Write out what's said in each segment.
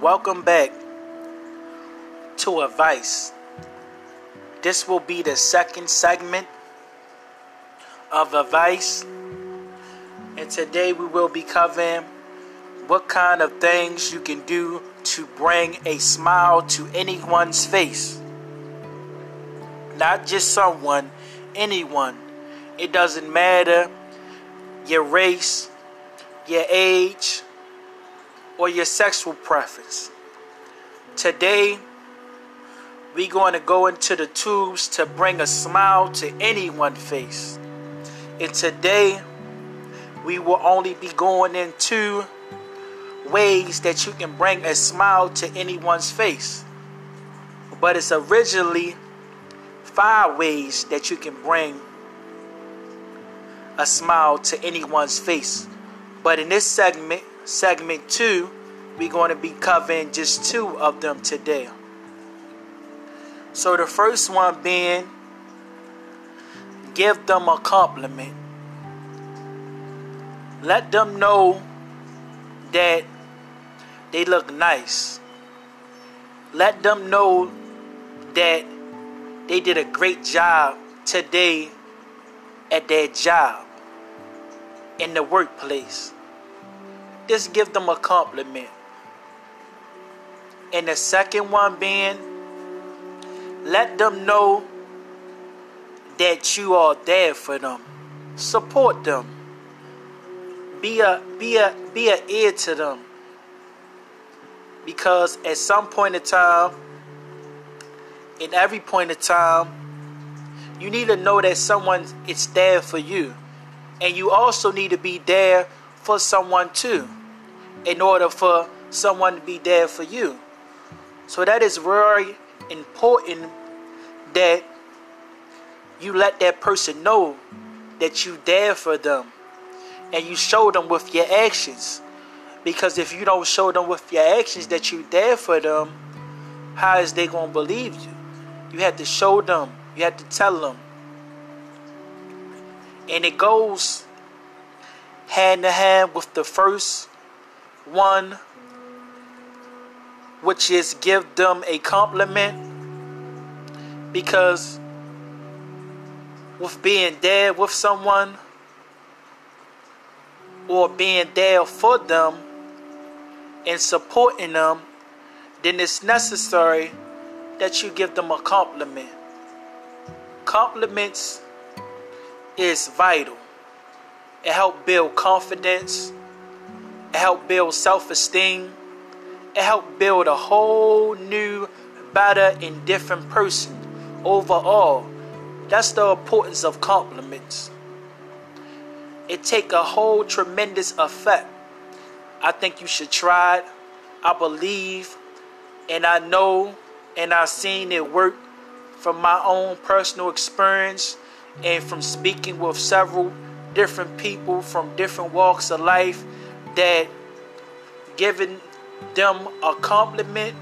welcome back to Advice. This will be the second segment of Advice, and today we will be covering what kind of things you can do to bring a smile to anyone's face. Not just someone, anyone. It doesn't matter your race, your age, or your sexual preference. Today, we're going to go into the tubes to bring a smile to anyone's face. And today, we will only be going into ways that you can bring a smile to anyone's face. But it's originally five ways that you can bring a smile to anyone's face. But in this segment, segment two, we're going to be covering just two of them today. So the first one being give them a compliment. Let them know that they look nice. Let them know that they did a great job today at their job in the workplace. Just give them a compliment. And the second one being, let them know that you are there for them. Support them. Be a be a be a ear to them. Because at some point in time, in every point in time, you need to know that someone is there for you. And you also need to be there for someone too, in order for someone to be there for you. So that is very important that you let that person know that you there for them and you show them with your actions. Because if you don't show them with your actions that you there for them, how is they gonna believe you? You have to show them. You have to tell them. And it goes hand in hand with the first one, which is give them a compliment. Because with being there with someone or being there for them and supporting them, then it's necessary that you give them a compliment. Compliments is vital. It help build confidence. It help build self-esteem. It helps build a whole new, better, and different person overall. That's the importance of compliments. It take a whole tremendous effect. I think you should try it. I believe and I know and I've seen it work from my own personal experience and from speaking with several different people from different walks of life that giving them a compliment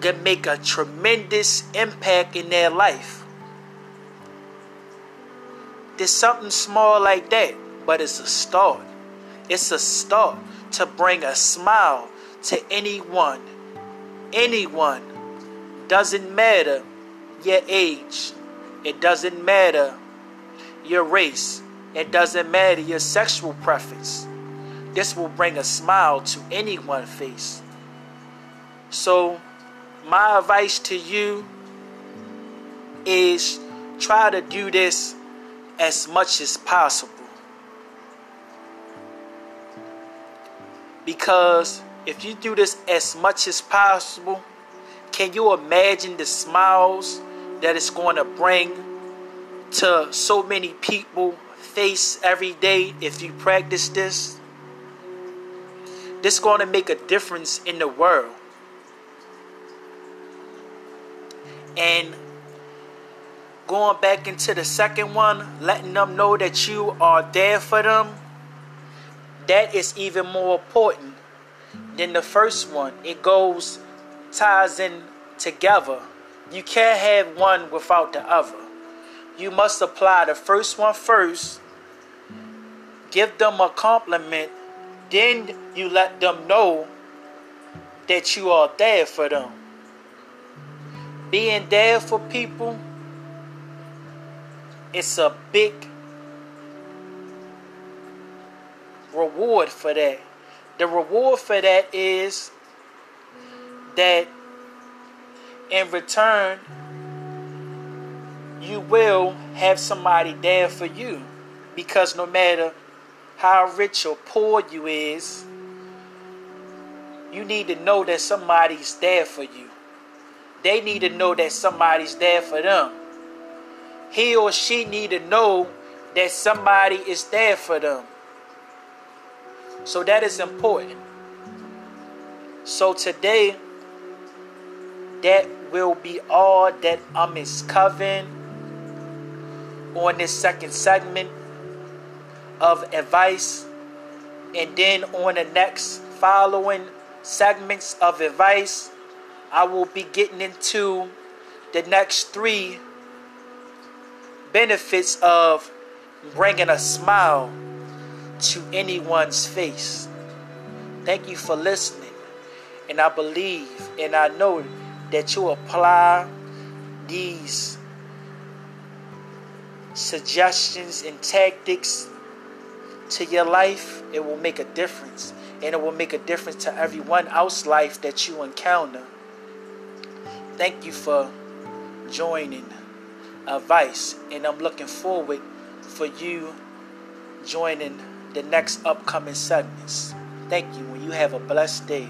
can make a tremendous impact in their life. There's something small like that, but it's a start. It's a start to bring a smile to anyone. Anyone. Doesn't matter your age. It doesn't matter your race. It doesn't matter your sexual preference. This will bring a smile to anyone's face. So, my advice to you is try to do this as much as possible. Because if you do this as much as possible, can you imagine the smiles that it's going to bring to so many people face every day if you practice this? This going to make a difference in the world. And going back into the second one, letting them know that you are there for them, that is even more important than the first one. It goes, ties in together. You can't have one without the other. You must apply the first one first, give them a compliment, then you let them know that you are there for them. Being there for people, it's a big reward for that. The reward for that is that in return, you will have somebody there for you. Because no matter how rich or poor you is, you need to know that somebody's there for you. They need to know that somebody's there for them. He or she need to know that somebody is there for them. So that is important. So today, that will be all that I'm is covering on this second segment of advice. And then on the next following segments of advice, I will be getting into the next three benefits of bringing a smile to anyone's face. Thank you for listening. And I believe and I know that you apply these suggestions and tactics to your life, it will make a difference. And it will make a difference to everyone else's life that you encounter. Thank you for joining Advice. And I'm looking forward for you joining the next upcoming segments. Thank you. And you have a blessed day.